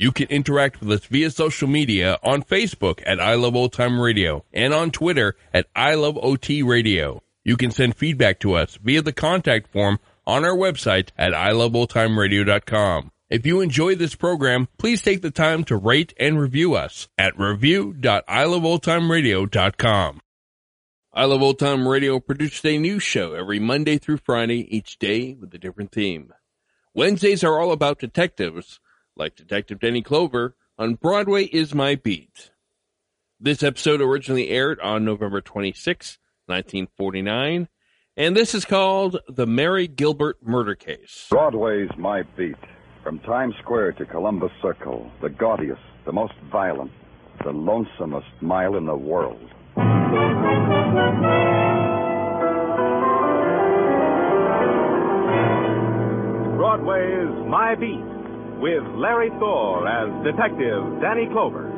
You can interact with us via social media on Facebook at I Love Old Time Radio and on Twitter at I Love OT Radio. You can send feedback to us via the contact form on our website at iloveoldtimeradio.com. If you enjoy this program, please take the time to rate and review us at review.iloveoldtimeradio.com. I Love Old Time Radio produces a new show every Monday through Friday, each day with a different theme. Wednesdays are all about detectives, like Detective Denny Clover on Broadway is My Beat. This episode originally aired on November 26, 1949, and this is called The Mary Gilbert Murder Case. Broadway's my beat. From Times Square to Columbus Circle, the gaudiest, the most violent, the lonesomest mile in the world. Broadway's My Beat with Larry Thor as Detective Danny Clover.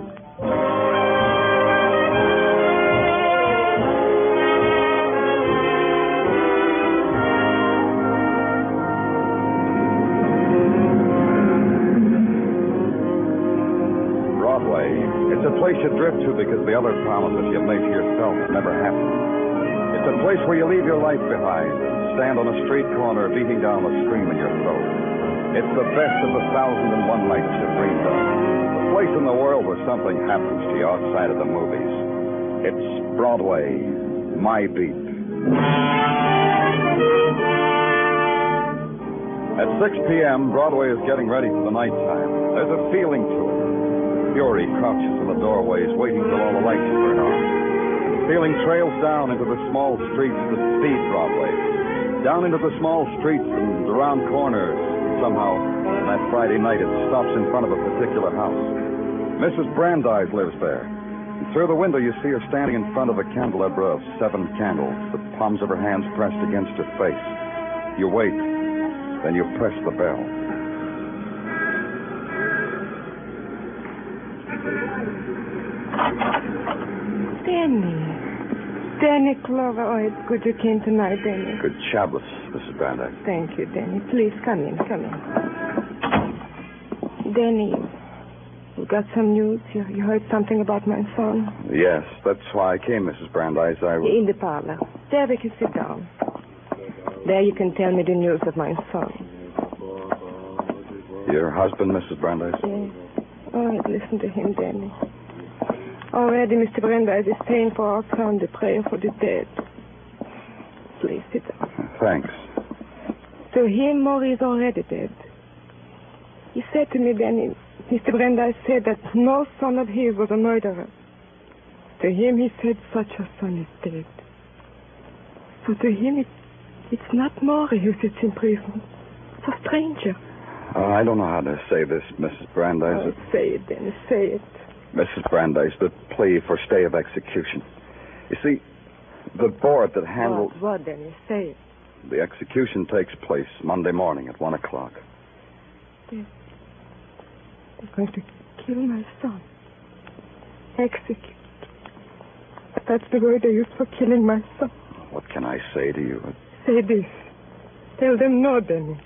Broadway. It's a place you drift to because the other promises you made to yourself never happen. It's a place where you leave your life behind and stand on a street corner beating down a scream in your throat. It's the best of the thousand and one nights you dreamed of. The place in the world where something happens to you outside of the movies. It's Broadway, my beat. At 6 p.m., Broadway is getting ready for the nighttime. There's a feeling to it. Fury crouches in the doorways, waiting till all the lights turn on. The feeling trails down into the small streets that feed Broadway. Down into the small streets and around corners. Somehow, that Friday night, it stops in front of a particular house. Mrs. Brandeis lives there. And through the window, you see her standing in front of a candelabra of seven candles, the palms of her hands pressed against her face. You wait. Then you press the bell. Danny. Danny Clover. Oh, it's good you came tonight, Danny. Good Shabbos, Mrs. Brandeis. Thank you, Danny. Please come in, come in. Danny, you got some news? You, you heard something about my son? Yes, that's why I came, Mrs. Brandeis. I was. In the parlor. There we can sit down. There you can tell me the news of my son. Your husband, Mrs. Brandeis? Yes. All right, listen to him, Danny. Already, Mr. Brandeis is paying for our son the prayer for the dead. Please sit down. Thanks. To him, Maury is already dead. He said to me then, Mr. Brandeis said that no son of his was a murderer. To him, he said such a son is dead. So to him, it, it's not Maury who sits in prison. It's a stranger. Uh, I don't know how to say this, Mrs. Brandeis. Oh, say it, Dennis, say it. Mrs. Brandeis, the plea for stay of execution. You see, the board that handles What, what, say it. the execution takes place Monday morning at one o'clock. They're going to kill my son. Execute. That's the word they use for killing my son. What can I say to you? Say this. Tell them no, Dennis.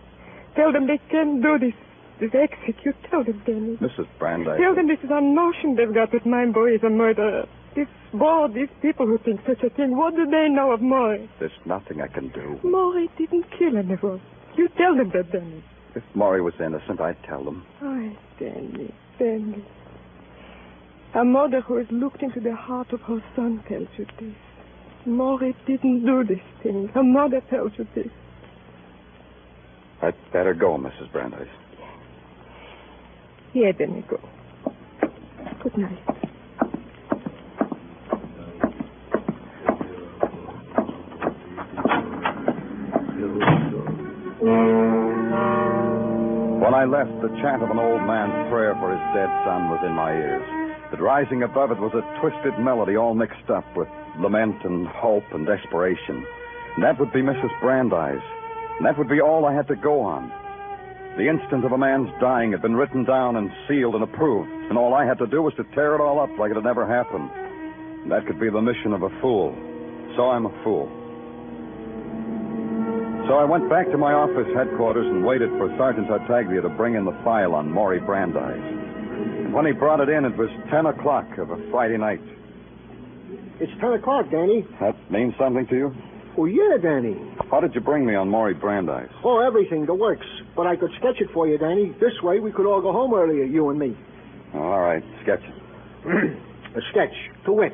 Tell them they can't do this. This execute. Tell them, Dennis. Mrs. Brandeis. Tell them this is a notion they've got that my boy is a murderer. This board, these people who think such a thing, what do they know of Maury? There's nothing I can do. Maury didn't kill anyone. You tell them that, Dennis. If Maury was innocent, I'd tell them. Oh, Dennis, Dennis. A mother who has looked into the heart of her son tells you this. Maury didn't do this thing. Her mother tells you this. I'd better go, Mrs. Brandeis. Here, go. Good night. When I I left, the chant of an old man's prayer for his dead son was in my ears. But rising above it was a twisted melody all mixed up with lament and hope and desperation. And that would be Mrs. Brandeis. And that would be all I had to go on. The instant of a man's dying had been written down and sealed and approved, and all I had to do was to tear it all up like it had never happened. And that could be the mission of a fool. So I'm a fool. So I went back to my office headquarters and waited for Sergeant Tartaglia to bring in the file on Maury Brandeis. And when he brought it in, it was 10 o'clock of a Friday night. It's 10 o'clock, Danny. That means something to you? Oh, yeah, Danny. How did you bring me on Maury Brandeis? Oh, everything, the works. But I could sketch it for you, Danny. This way we could all go home earlier, you and me. All right, sketch it. A sketch, to wit.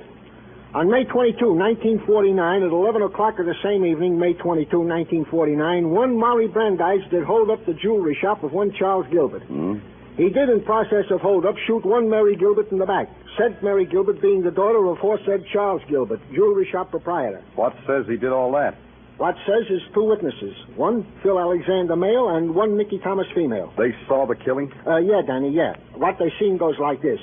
On May 22, 1949, at 11 o'clock of the same evening, May 22, 1949, one Maury Brandeis did hold up the jewelry shop of one Charles Gilbert. Hmm? He did, in process of holdup, shoot one Mary Gilbert in the back. Said Mary Gilbert being the daughter of aforesaid Charles Gilbert, jewelry shop proprietor. What says he did all that? What says is two witnesses. One, Phil Alexander male, and one Nicky Thomas female. They saw the killing? Uh, yeah, Danny, yeah. What they seen goes like this.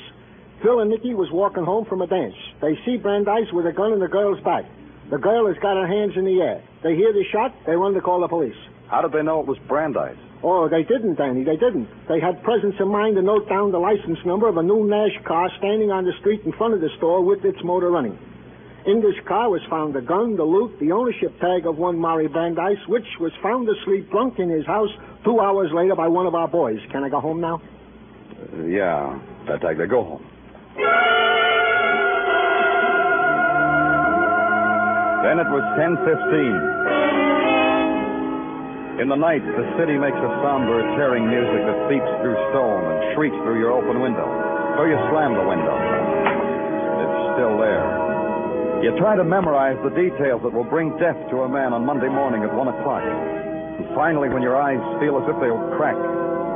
Phil and Nicky was walking home from a dance. They see Brandeis with a gun in the girl's back. The girl has got her hands in the air. They hear the shot. They run to call the police. How did they know it was Brandeis? Oh, they didn't, Danny. They didn't. They had presence of mind to note down the license number of a new Nash car standing on the street in front of the store with its motor running. In this car was found the gun, the loot, the ownership tag of one Maury Brandeis, which was found asleep drunk in his house two hours later by one of our boys. Can I go home now? Uh, yeah, Tartaglia, go home. Then it was 10.15. In the night, the city makes a somber, tearing music that beeps through stone and shrieks through your open window. So you slam the window. It's still there. You try to memorize the details that will bring death to a man on Monday morning at 1 o'clock. And finally, when your eyes feel as if they'll crack,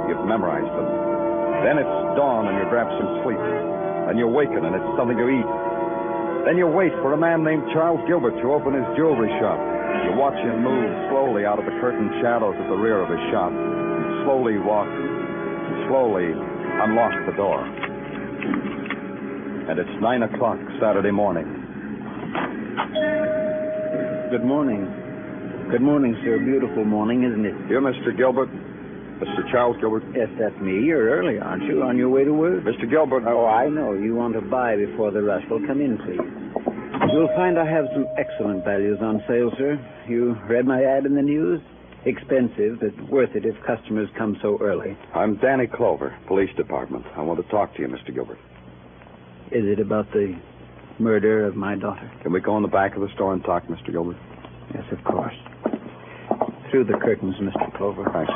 you've memorized them. Then it's dawn and you grab some sleep. Then you waken and it's something to eat. Then you wait for a man named Charles Gilbert to open his jewelry shop. You watch him move slowly out of the curtained shadows at the rear of his shop. Slowly walk and slowly unlock the door. And it's nine o'clock Saturday morning. Good morning. Good morning, sir. Beautiful morning, isn't it? You, Mr. Gilbert? Mr. Charles Gilbert? Yes, that's me. You're early, aren't you? On your way to work? Mr. Gilbert? Oh, I know. You want to buy before the rush. Well, come in, please. You'll find I have some excellent values on sale, sir. You read my ad in the news? Expensive, but worth it if customers come so early. I'm Danny Clover, Police Department. I want to talk to you, Mr. Gilbert. Is it about the murder of my daughter? Can we go in the back of the store and talk, Mr. Gilbert? Yes, of course. Through the curtains, Mr. Clover. Thank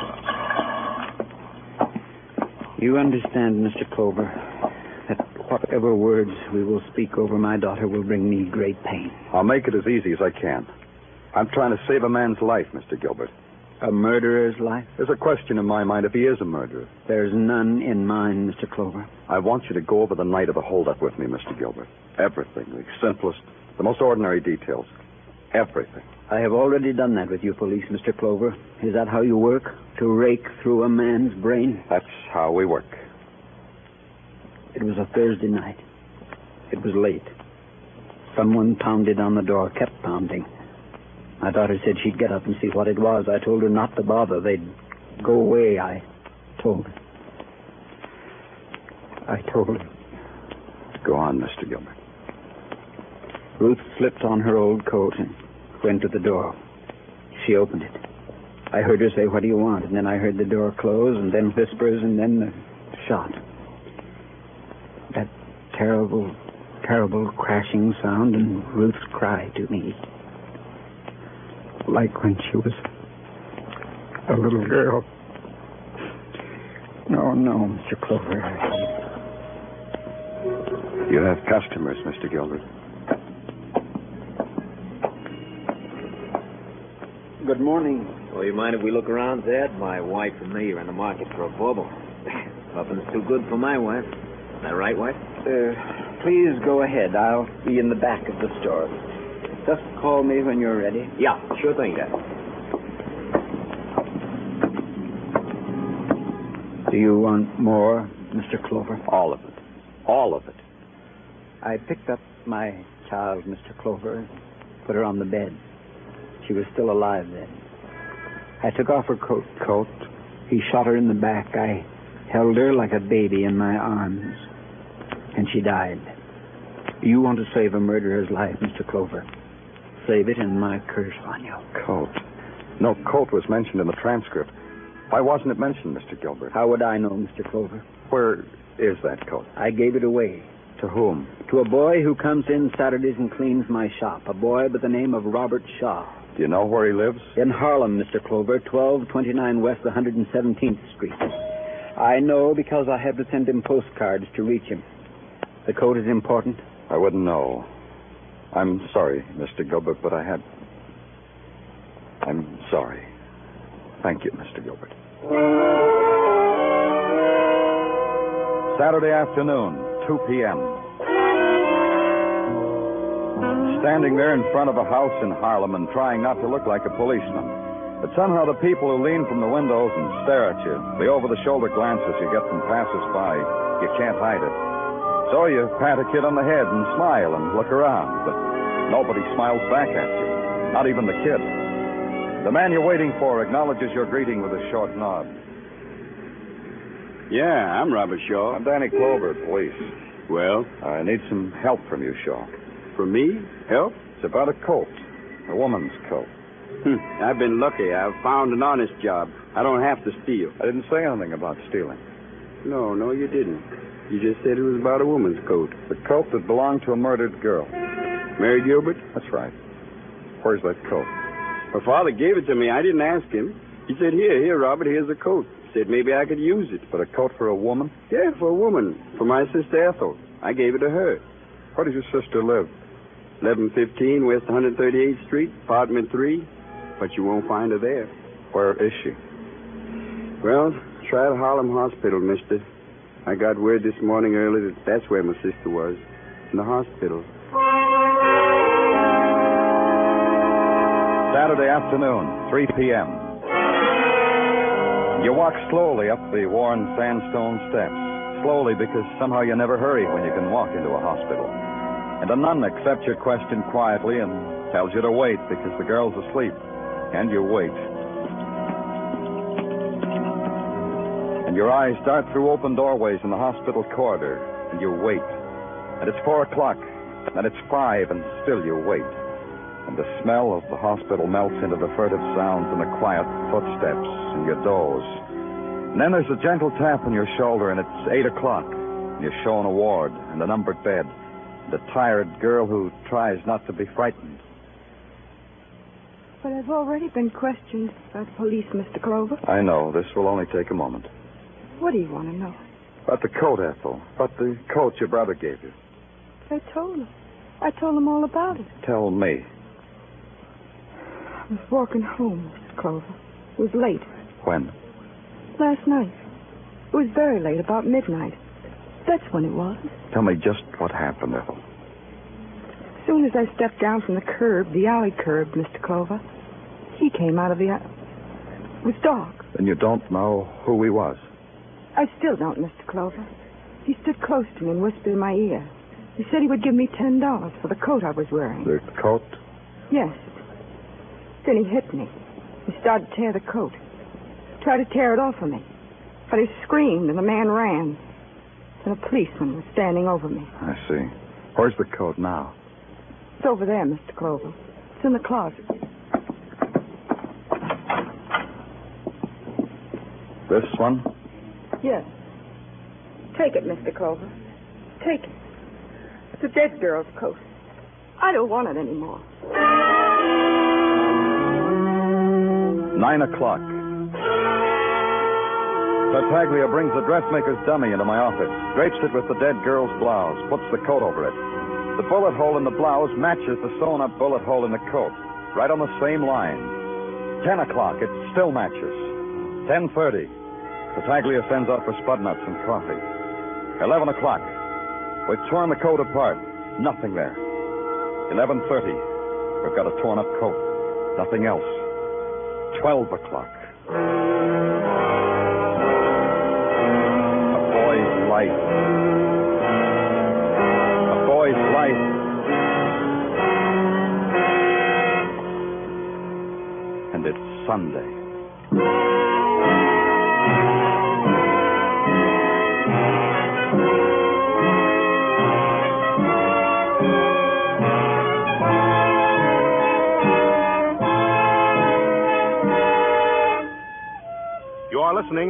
you. Understand, Mr. Clover, whatever words we will speak over my daughter will bring me great pain. I'll make it as easy as I can. I'm trying to save a man's life, Mr. Gilbert. A murderer's life? There's a question in my mind if he is a murderer. There's none in mine, Mr. Clover. I want you to go over the night of the holdup with me, Mr. Gilbert. Everything, the simplest, the most ordinary details. Everything. I have already done that with you, police, Mr. Clover. Is that how you work? To rake through a man's brain? That's how we work. It was a Thursday night. It was late. Someone pounded on the door, kept pounding. My daughter said she'd get up and see what it was. I told her not to bother. They'd go away, I told her. I told her. Go on, Mr. Gilbert. Ruth slipped on her old coat and went to the door. She opened it. I heard her say, What do you want? And then I heard the door close, and then whispers, and then the shot. That terrible, terrible crashing sound, and Ruth's cry to me. Like when she was a little girl. No, no, Mr. Clover. You have customers, Mr. Gilbert. Good morning. Well, you mind if we look around, Dad? My wife and me are in the market for a bauble. Nothing's too good for my wife. That right, wife? Uh, please go ahead. I'll be in the back of the store. Just call me when you're ready. Yeah, sure thing, Dad. Do you want more, Mr. Clover? All of it. All of it. I picked up my child, Mr. Clover, and put her on the bed. She was still alive then. I took off her coat. Coat? He shot her in the back. I held her like a baby in my arms. And she died. You want to save a murderer's life, Mr. Clover. Save it and my curse on you. Coat. No coat was mentioned in the transcript. Why wasn't it mentioned, Mr. Gilbert? How would I know, Mr. Clover? Where is that coat? I gave it away. To whom? To a boy who comes in Saturdays and cleans my shop. A boy by the name of Robert Shaw. Do you know where he lives? In Harlem, Mr. Clover, 1229 West 117th Street. I know because I have to send him postcards to reach him. The code is important. I wouldn't know. I'm sorry, Mr. Gilbert, but I had. I'm sorry. Thank you, Mr. Gilbert. Saturday afternoon, 2 p.m. Standing there in front of a house in Harlem and trying not to look like a policeman. But somehow the people who lean from the windows and stare at you, the over the shoulder glances you get from passers by, you can't hide it. So you pat a kid on the head and smile and look around, but nobody smiles back at you, not even the kid. The man you're waiting for acknowledges your greeting with a short nod. Yeah, I'm Robert Shaw. I'm Danny Clover, police. Well, I need some help from you, Shaw. From me? Help? It's about a coat, a woman's coat. Hm, I've been lucky. I've found an honest job. I don't have to steal. I didn't say anything about stealing. No, no, you didn't. You just said it was about a woman's coat. The coat that belonged to a murdered girl. Mary Gilbert? That's right. Where's that coat? Her father gave it to me. I didn't ask him. He said, Here, here, Robert, here's a coat. He Said maybe I could use it. But a coat for a woman? Yeah, for a woman. For my sister Ethel. I gave it to her. Where does your sister live? 1115 West 138th Street, apartment 3. But you won't find her there. Where is she? Well, try the Harlem Hospital, mister. I got word this morning early that that's where my sister was. In the hospital. Saturday afternoon, 3 p.m. You walk slowly up the worn sandstone steps. Slowly because somehow you never hurry when you can walk into a hospital. And a nun accepts your question quietly and tells you to wait because the girl's asleep. And you wait. Your eyes dart through open doorways in the hospital corridor, and you wait. And it's four o'clock, and it's five, and still you wait. And the smell of the hospital melts into the furtive sounds and the quiet footsteps, and you doze. And then there's a gentle tap on your shoulder, and it's eight o'clock. And you're shown a ward and a numbered bed, and a tired girl who tries not to be frightened. But I've already been questioned by the police, Mr. Clover. I know, this will only take a moment. What do you want to know? About the coat, Ethel. About the coat your brother gave you. I told him. I told him all about it. Tell me. I was walking home, Mr. Clover. It was late. When? Last night. It was very late, about midnight. That's when it was. Tell me just what happened, Ethel. As soon as I stepped down from the curb, the alley curb, Mr. Clover, he came out of the. It was dark. Then you don't know who he was. I still don't, Mr. Clover. He stood close to me and whispered in my ear. He said he would give me ten dollars for the coat I was wearing. The coat? Yes. Then he hit me. He started to tear the coat. Tried to tear it off of me. But I screamed and the man ran. And a policeman was standing over me. I see. Where's the coat now? It's over there, Mr. Clover. It's in the closet. This one? Yes. Take it, Mr. Clover. Take it. It's a dead girl's coat. I don't want it anymore. Nine o'clock. Tartaglia brings the dressmaker's dummy into my office, drapes it with the dead girl's blouse, puts the coat over it. The bullet hole in the blouse matches the sewn up bullet hole in the coat, right on the same line. Ten o'clock, it still matches. Ten thirty. Tartaglia sends out for Spudnuts and coffee. Eleven o'clock. We've torn the coat apart. Nothing there. Eleven thirty. We've got a torn up coat. Nothing else. Twelve o'clock. A boy's life. A boy's life. And it's Sunday.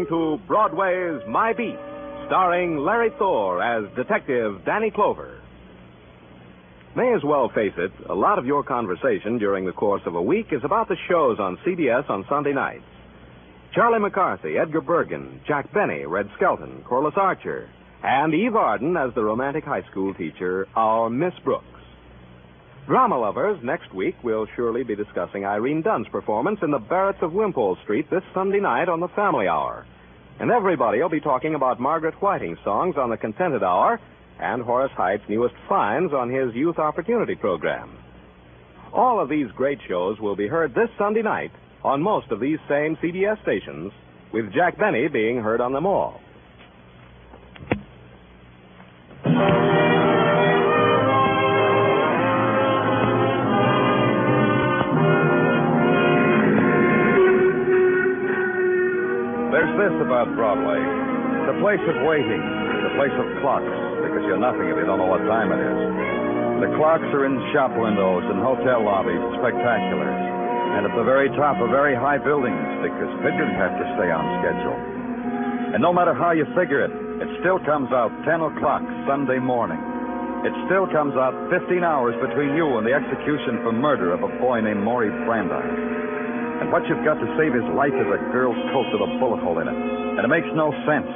To Broadway's My Beat, starring Larry Thor as Detective Danny Clover. May as well face it, a lot of your conversation during the course of a week is about the shows on CBS on Sunday nights. Charlie McCarthy, Edgar Bergen, Jack Benny, Red Skelton, Corliss Archer, and Eve Arden as the romantic high school teacher, our Miss Brooks. Drama lovers, next week we'll surely be discussing Irene Dunne's performance in the Barretts of Wimpole Street this Sunday night on the Family Hour. And everybody will be talking about Margaret Whiting's songs on the Contented Hour and Horace Heidt's newest finds on his Youth Opportunity Program. All of these great shows will be heard this Sunday night on most of these same CBS stations, with Jack Benny being heard on them all. Place of waiting. A place of clocks, because you're nothing if you don't know what time it is. The clocks are in shop windows and hotel lobbies, spectaculars. And at the very top of very high buildings, because pigeons have to stay on schedule. And no matter how you figure it, it still comes out 10 o'clock Sunday morning. It still comes out 15 hours between you and the execution for murder of a boy named Maury Brandeis. And what you've got to save his life is a girl's coat with a bullet hole in it. And it makes no sense.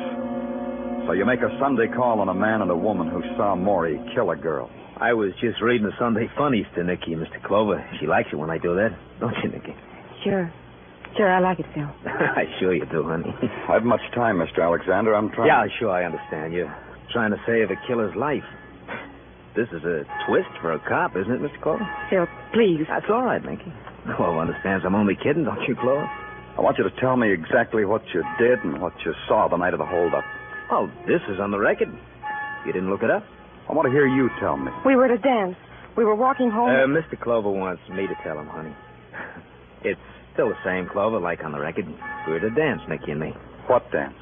So you make a Sunday call on a man and a woman who saw Maury kill a girl. I was just reading the Sunday funnies to Nikki, Mr. Clover. She likes it when I do that. Don't you, Nikki? Sure. Sure, I like it, Phil. I sure you do, honey. I've much time, Mr. Alexander. I'm trying. Yeah, sure, I understand. You're trying to save a killer's life. This is a twist for a cop, isn't it, Mr. Clover? Phil, please. That's all right, Nikki. Clover understands I'm only kidding, don't you, Clover? I want you to tell me exactly what you did and what you saw the night of the holdup. Oh, this is on the record. You didn't look it up? I want to hear you tell me. We were at a dance. We were walking home. Uh, Mr. Clover wants me to tell him, honey. It's still the same Clover, like on the record. We were at a dance, Nicky and me. What dance?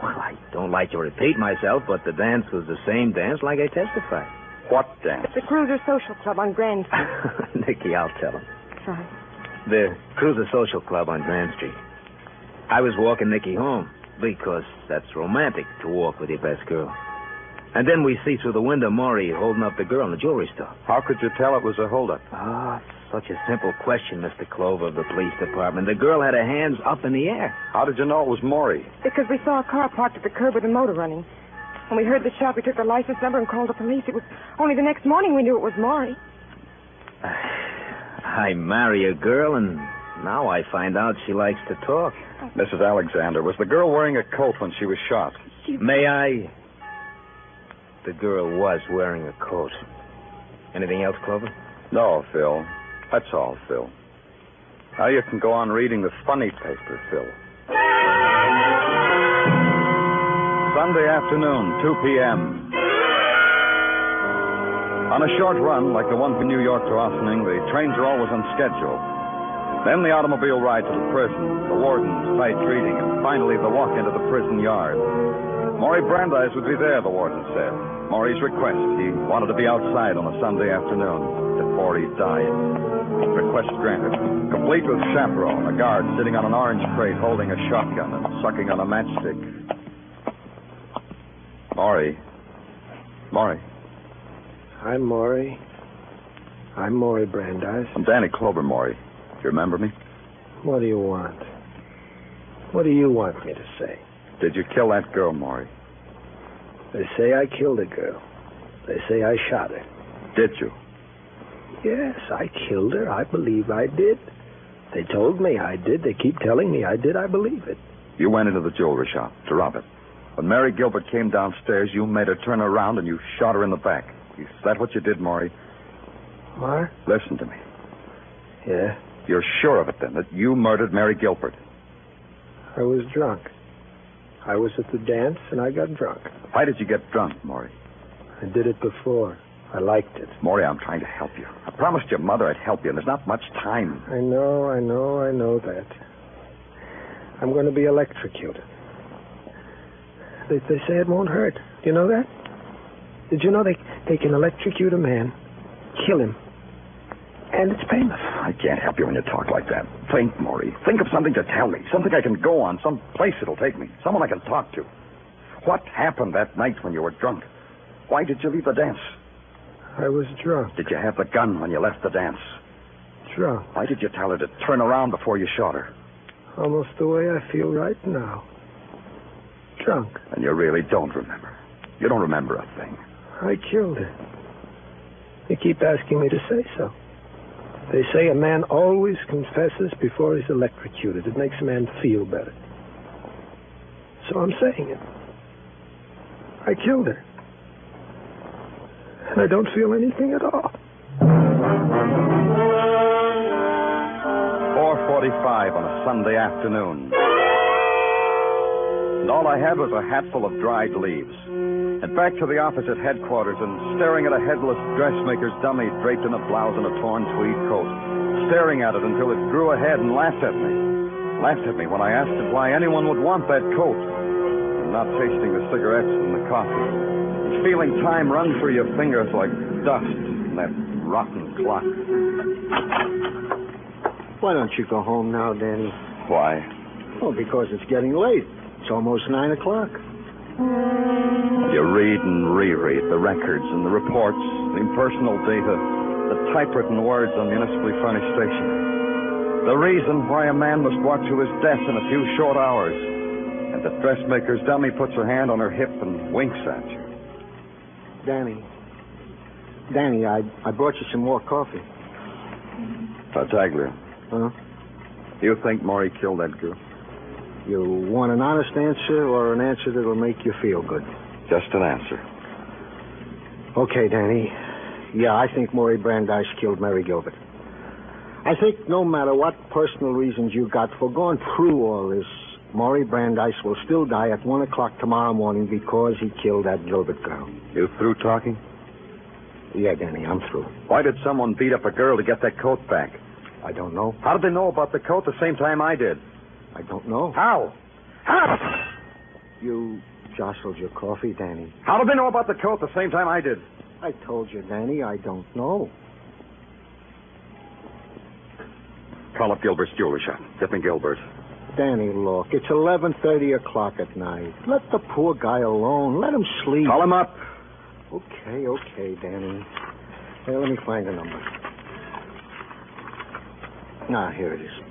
Well, I don't like to repeat myself, but the dance was the same dance like I testified. What dance? At the Cruiser Social Club on Grand Street. Nicky, I'll tell him. Sorry. The Cruiser Social Club on Grand Street. I was walking Nicky home because that's romantic to walk with your best girl. And then we see through the window Maury holding up the girl in the jewelry store. How could you tell it was a holdup? Ah, such a simple question, Mr. Clover of the police department. The girl had her hands up in the air. How did you know it was Maury? Because we saw a car parked at the curb with a motor running. When we heard the shot, we took the license number and called the police. It was only the next morning we knew it was Maury. I marry a girl, and now I find out she likes to talk. Oh. Mrs. Alexander, was the girl wearing a coat when she was shot? May I? The girl was wearing a coat. Anything else, Clover? No, Phil. That's all, Phil. Now you can go on reading the funny paper, Phil. Sunday afternoon, 2 p.m. On a short run, like the one from New York to Ossining, the trains are always on schedule. Then the automobile ride to the prison, the warden's tight greeting, and finally the walk into the prison yard. Maury Brandeis would be there, the warden said. Maury's request. He wanted to be outside on a Sunday afternoon before he died. Request granted. Complete with chaperone, a guard sitting on an orange crate holding a shotgun and sucking on a matchstick. Maury. Maury. I'm Maury. I'm Maury Brandeis. I'm Danny Clover, Maury. Do you remember me? What do you want? What do you want me to say? Did you kill that girl, Maury? They say I killed a girl. They say I shot her. Did you? Yes, I killed her. I believe I did. They told me I did. They keep telling me I did. I believe it. You went into the jewelry shop to rob it. When Mary Gilbert came downstairs, you made her turn around and you shot her in the back. Is that what you did, Maury? What? Listen to me. Yeah, You're sure of it, then, that you murdered Mary Gilbert? I was drunk. I was at the dance and I got drunk. Why did you get drunk, Maury? I did it before. I liked it. Maury, I'm trying to help you. I promised your mother I'd help you, and there's not much time. I know, I know, I know that. I'm going to be electrocuted. They, they say it won't hurt. Do you know that? Did you know they, they can electrocute a man, kill him, and it's painless? I can't help you when you talk like that. Think, Maury. Think of something to tell me. Something I can go on. Some place it'll take me. Someone I can talk to. What happened that night when you were drunk? Why did you leave the dance? I was drunk. Did you have the gun when you left the dance? Drunk. Why did you tell her to turn around before you shot her? Almost the way I feel right now. Drunk. And you really don't remember. You don't remember a thing. I killed her. You keep asking me to say so. They say a man always confesses before he's electrocuted. It makes a man feel better. So I'm saying it. I killed her. And I don't feel anything at all. 4.45 on a Sunday afternoon. And all I had was a hatful of dried leaves. And back to the office at headquarters and staring at a headless dressmaker's dummy draped in a blouse and a torn tweed coat. Staring at it until it grew ahead and laughed at me. Laughed at me when I asked it why anyone would want that coat. And not tasting the cigarettes and the coffee. And feeling time run through your fingers like dust in that rotten clock. Why don't you go home now, Danny? Why? Oh, because it's getting late. It's almost nine o'clock. You read and reread the records and the reports, the impersonal data, the typewritten words on the municipally furnished stations. The reason why a man must walk to his death in a few short hours. And the dressmaker's dummy puts her hand on her hip and winks at you. Danny. Danny, I, I brought you some more coffee. Tartaglia, Huh? do you think Maury killed that girl? You want an honest answer or an answer that'll make you feel good? Just an answer. Okay, Danny. Yeah, I think Maury Brandeis killed Mary Gilbert. I think no matter what personal reasons you got for going through all this, Maury Brandeis will still die at one o'clock tomorrow morning because he killed that Gilbert girl. You through talking? Yeah, Danny, I'm through. Why did someone beat up a girl to get that coat back? I don't know. How did they know about the coat the same time I did? I don't know. How? How? You jostled your coffee, Danny. How did they know about the coat the same time I did? I told you, Danny, I don't know. Call up Gilbert's jewelry shop. Get me Gilbert. Danny, look, it's 11.30 o'clock at night. Let the poor guy alone. Let him sleep. Call him up. Okay, okay, Danny. Hey, let me find the number. Ah, here it is.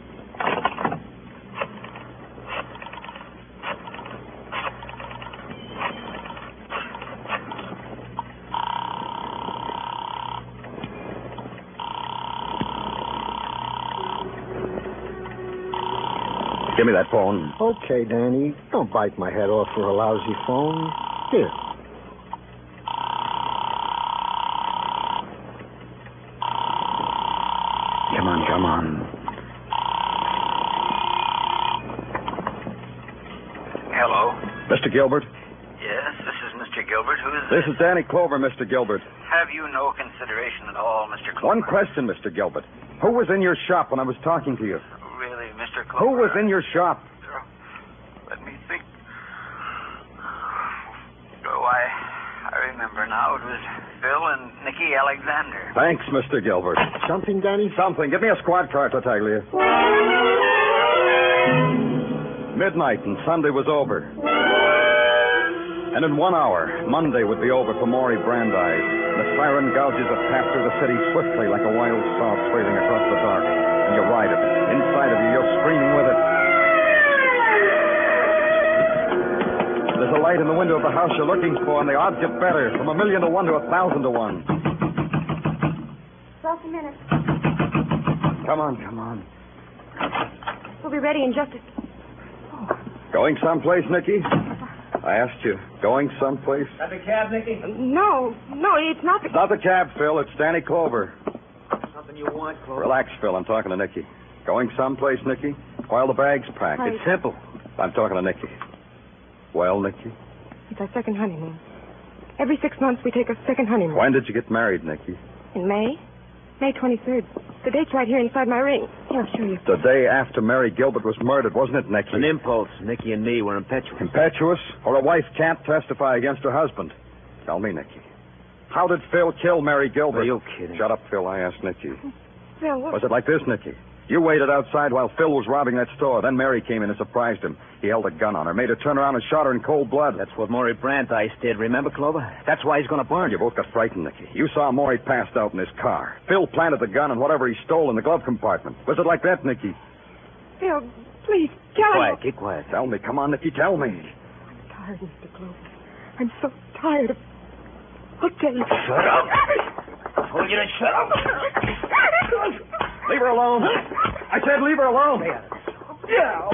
Give me that phone. Okay, Danny. Don't bite my head off for a lousy phone. Here. Come on, come on. Hello. Mr. Gilbert? Yes, this is Mr. Gilbert. Who is This This is Danny Clover, Mr. Gilbert. Have you no consideration at all, Mr. Clover? One question, Mr. Gilbert. Who was in your shop when I was talking to you? Really, Mr. Clover? Who was in your shop? Let me think. Oh, I, I remember now. It was Phil and Nicky Alexander. Thanks, Mr. Gilbert. Something, Danny? Something. Give me a squad car, Tartaglia. Midnight and Sunday was over. And in one hour, Monday would be over for Maury Brandeis. The siren gouges a path through the city swiftly like a wild saw trailing across the dark. And you ride it. Light in the window of the house you're looking for, and the odds get better. From a million to one to a thousand to one. Twelve minutes. Come on, come on. We'll be ready in just a... Going someplace, Nicky? I asked you. Going someplace? Got the cab, Nicky? No, no, it's not the... It's not the cab, Phil. It's Danny Clover. Something you want, Clover? Relax, Phil. I'm talking to Nicky. Going someplace, Nicky? While the bag's packed. Right. It's simple. I'm talking to Nicky. Well, Nicky? It's our second honeymoon. Every six months we take a second honeymoon. When did you get married, Nicky? In May? May 23rd. The date's right here inside my ring. Here, I'll show you. The day after Mary Gilbert was murdered, wasn't it, Nicky? An impulse. Nicky and me were impetuous. Impetuous? Or a wife can't testify against her husband? Tell me, Nicky. How did Phil kill Mary Gilbert? Are you kidding? Shut up, Phil. I asked Nicky. Phil, what? Was it like this, Nicky? You waited outside while Phil was robbing that store. Then Mary came in and surprised him. He held a gun on her, made her turn around and shot her in cold blood. That's what Maury Brandeis did. Remember, Clover? That's why he's going to burn You both got frightened, Nicky. You saw Maury passed out in his car. Phil planted the gun and whatever he stole in the glove compartment. Was it like that, Nicky? Phil, please, Keep tell quiet. Keep quiet. Tell me. Come on, Nicky. Tell me. I'm tired, Mr. Clover. I'm so tired of... I'll tell you. Shut up. I told you to shut up. Leave her alone. I said leave her alone. Yeah.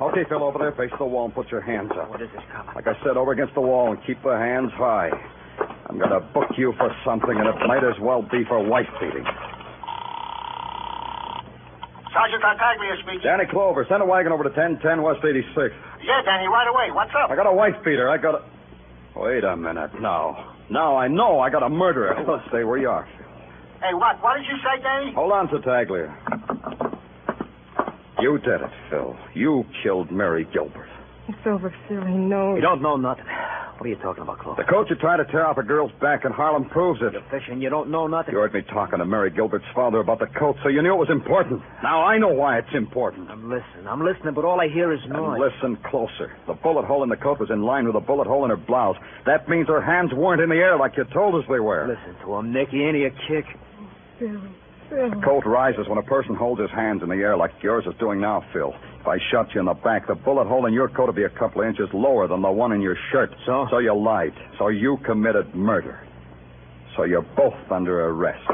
Okay, Phil, over there, face the wall and put your hands up. What is this, cop? Like I said, over against the wall and keep the hands high. I'm going to book you for something, and it might as well be for wife beating. Sergeant Tartaglia speaking. Danny Clover, send a wagon over to 1010 West 86th. Yeah, Danny, right away. What's up? I got a wife beater. I got a. Wait a minute. Now. Now I know I got a murderer. Let's stay where you are. Hey, what? What did you say, Danny? Hold on, Tartaglia. You did it, Phil. You killed Mary Gilbert. It's over, Phil. He knows. You don't know nothing. What are you talking about, Clover? The coat you tried to tear off a girl's back in Harlem proves it. You're fishing. You don't know nothing. You heard me talking to Mary Gilbert's father about the coat, so you knew it was important. Now I know why it's important. I'm listening. I'm listening, but all I hear is And noise. listen closer. The bullet hole in the coat was in line with the bullet hole in her blouse. That means her hands weren't in the air like you told us they were. Listen to him, Nicky. Ain't he a kick? Phil, Phil. The coat rises when a person holds his hands in the air like yours is doing now, Phil. If I shot you in the back, the bullet hole in your coat would be a couple of inches lower than the one in your shirt. So? So you lied. So you committed murder. So you're both under arrest.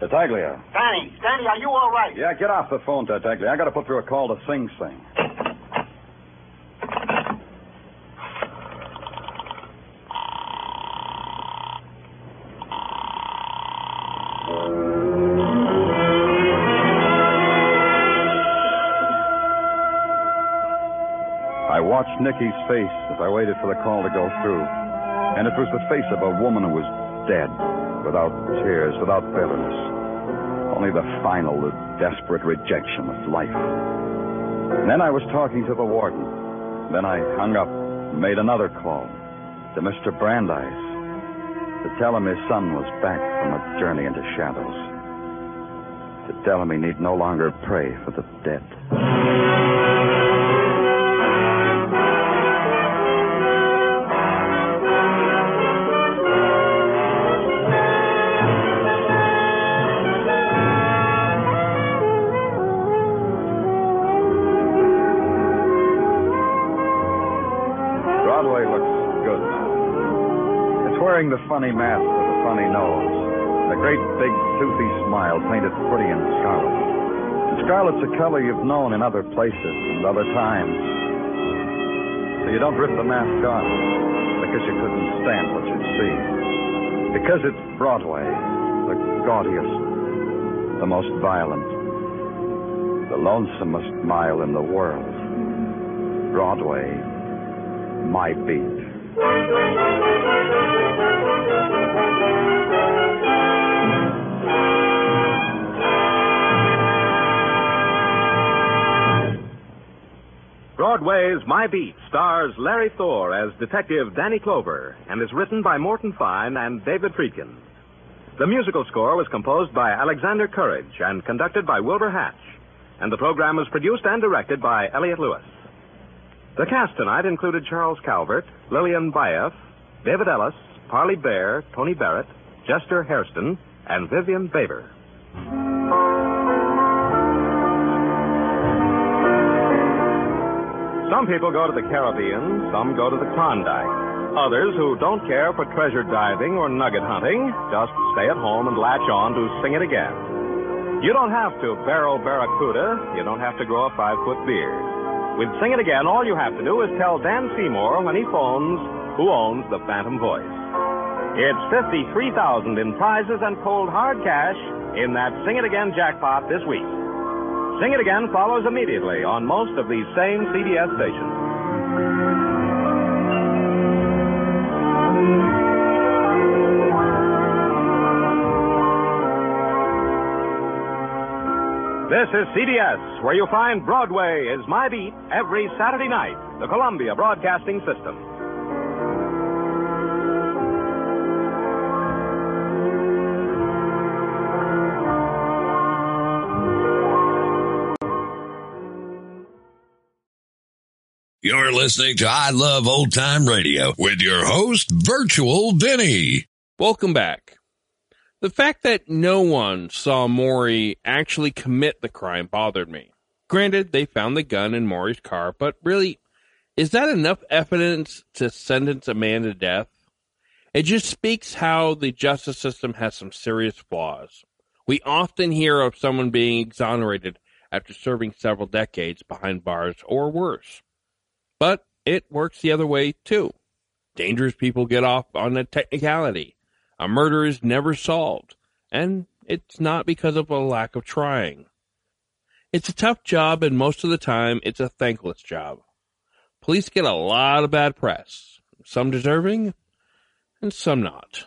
Tartaglia. Uh, Danny, Danny, are you all right? Yeah, get off the phone, Tartaglia. I got to put through a call to Sing Sing. I watched Nicky's face as I waited for the call to go through. And it was the face of a woman who was dead, without tears, without bitterness. Only the final, the desperate rejection of life. Then I was talking to the warden. Then I hung up made another call to Mr. Brandeis to tell him his son was back from a journey into shadows. To tell him he need no longer pray for the dead. Funny mask with a funny nose. a great big toothy smile painted pretty in scarlet. And scarlet's a color you've known in other places and other times. So you don't rip the mask off because you couldn't stand what you'd see. Because it's Broadway, the gaudiest, the most violent, the lonesomest mile in the world. Broadway, my beat. Broadway's My Beat stars Larry Thor as Detective Danny Clover and is written by Morton Fine and David Friedkin. The musical score was composed by Alexander Courage and conducted by Wilbur Hatch, and the program was produced and directed by Elliott Lewis. The cast tonight included Charles Calvert, Lillian Buyeff, David Ellis, Parley Baer, Tony Barrett, Jester Hairston, and Vivian Baber. Some people go to the Caribbean, some go to the Klondike. Others who don't care for treasure diving or nugget hunting just stay at home and latch on to Sing It Again. You don't have to barrel barracuda, you don't have to grow a five foot beard. With Sing It Again, all you have to do is tell Dan Seymour when he phones who owns the Phantom Voice. It's 53000 in prizes and cold hard cash in that Sing It Again jackpot this week. Sing It Again follows immediately on most of these same CBS stations. This is CBS, where you find Broadway is My Beat every Saturday night, the Columbia Broadcasting System. You're listening to I Love Old Time Radio with your host, Virtual Vinny. Welcome back. The fact that no one saw Maury actually commit the crime bothered me. Granted, they found the gun in Maury's car, but really, is that enough evidence to sentence a man to death? It just speaks how the justice system has some serious flaws. We often hear of someone being exonerated after serving several decades behind bars or worse. But it works the other way too. Dangerous people get off on a technicality. A murder is never solved, and it's not because of a lack of trying. It's a tough job, and most of the time, it's a thankless job. Police get a lot of bad press, some deserving, and some not.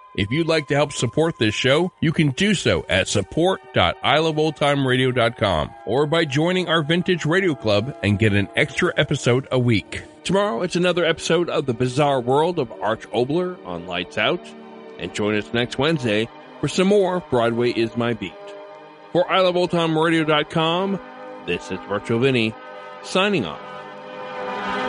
If you'd like to help support this show, you can do so at support.iloveoldtimeradio.com or by joining our Vintage Radio Club and get an extra episode a week. Tomorrow, it's another episode of The Bizarre World of Arch Oboler on Lights Out. And join us next Wednesday for some more Broadway is My Beat. For iloveoldtimeradio.com, this is Virtual Vinny, signing off.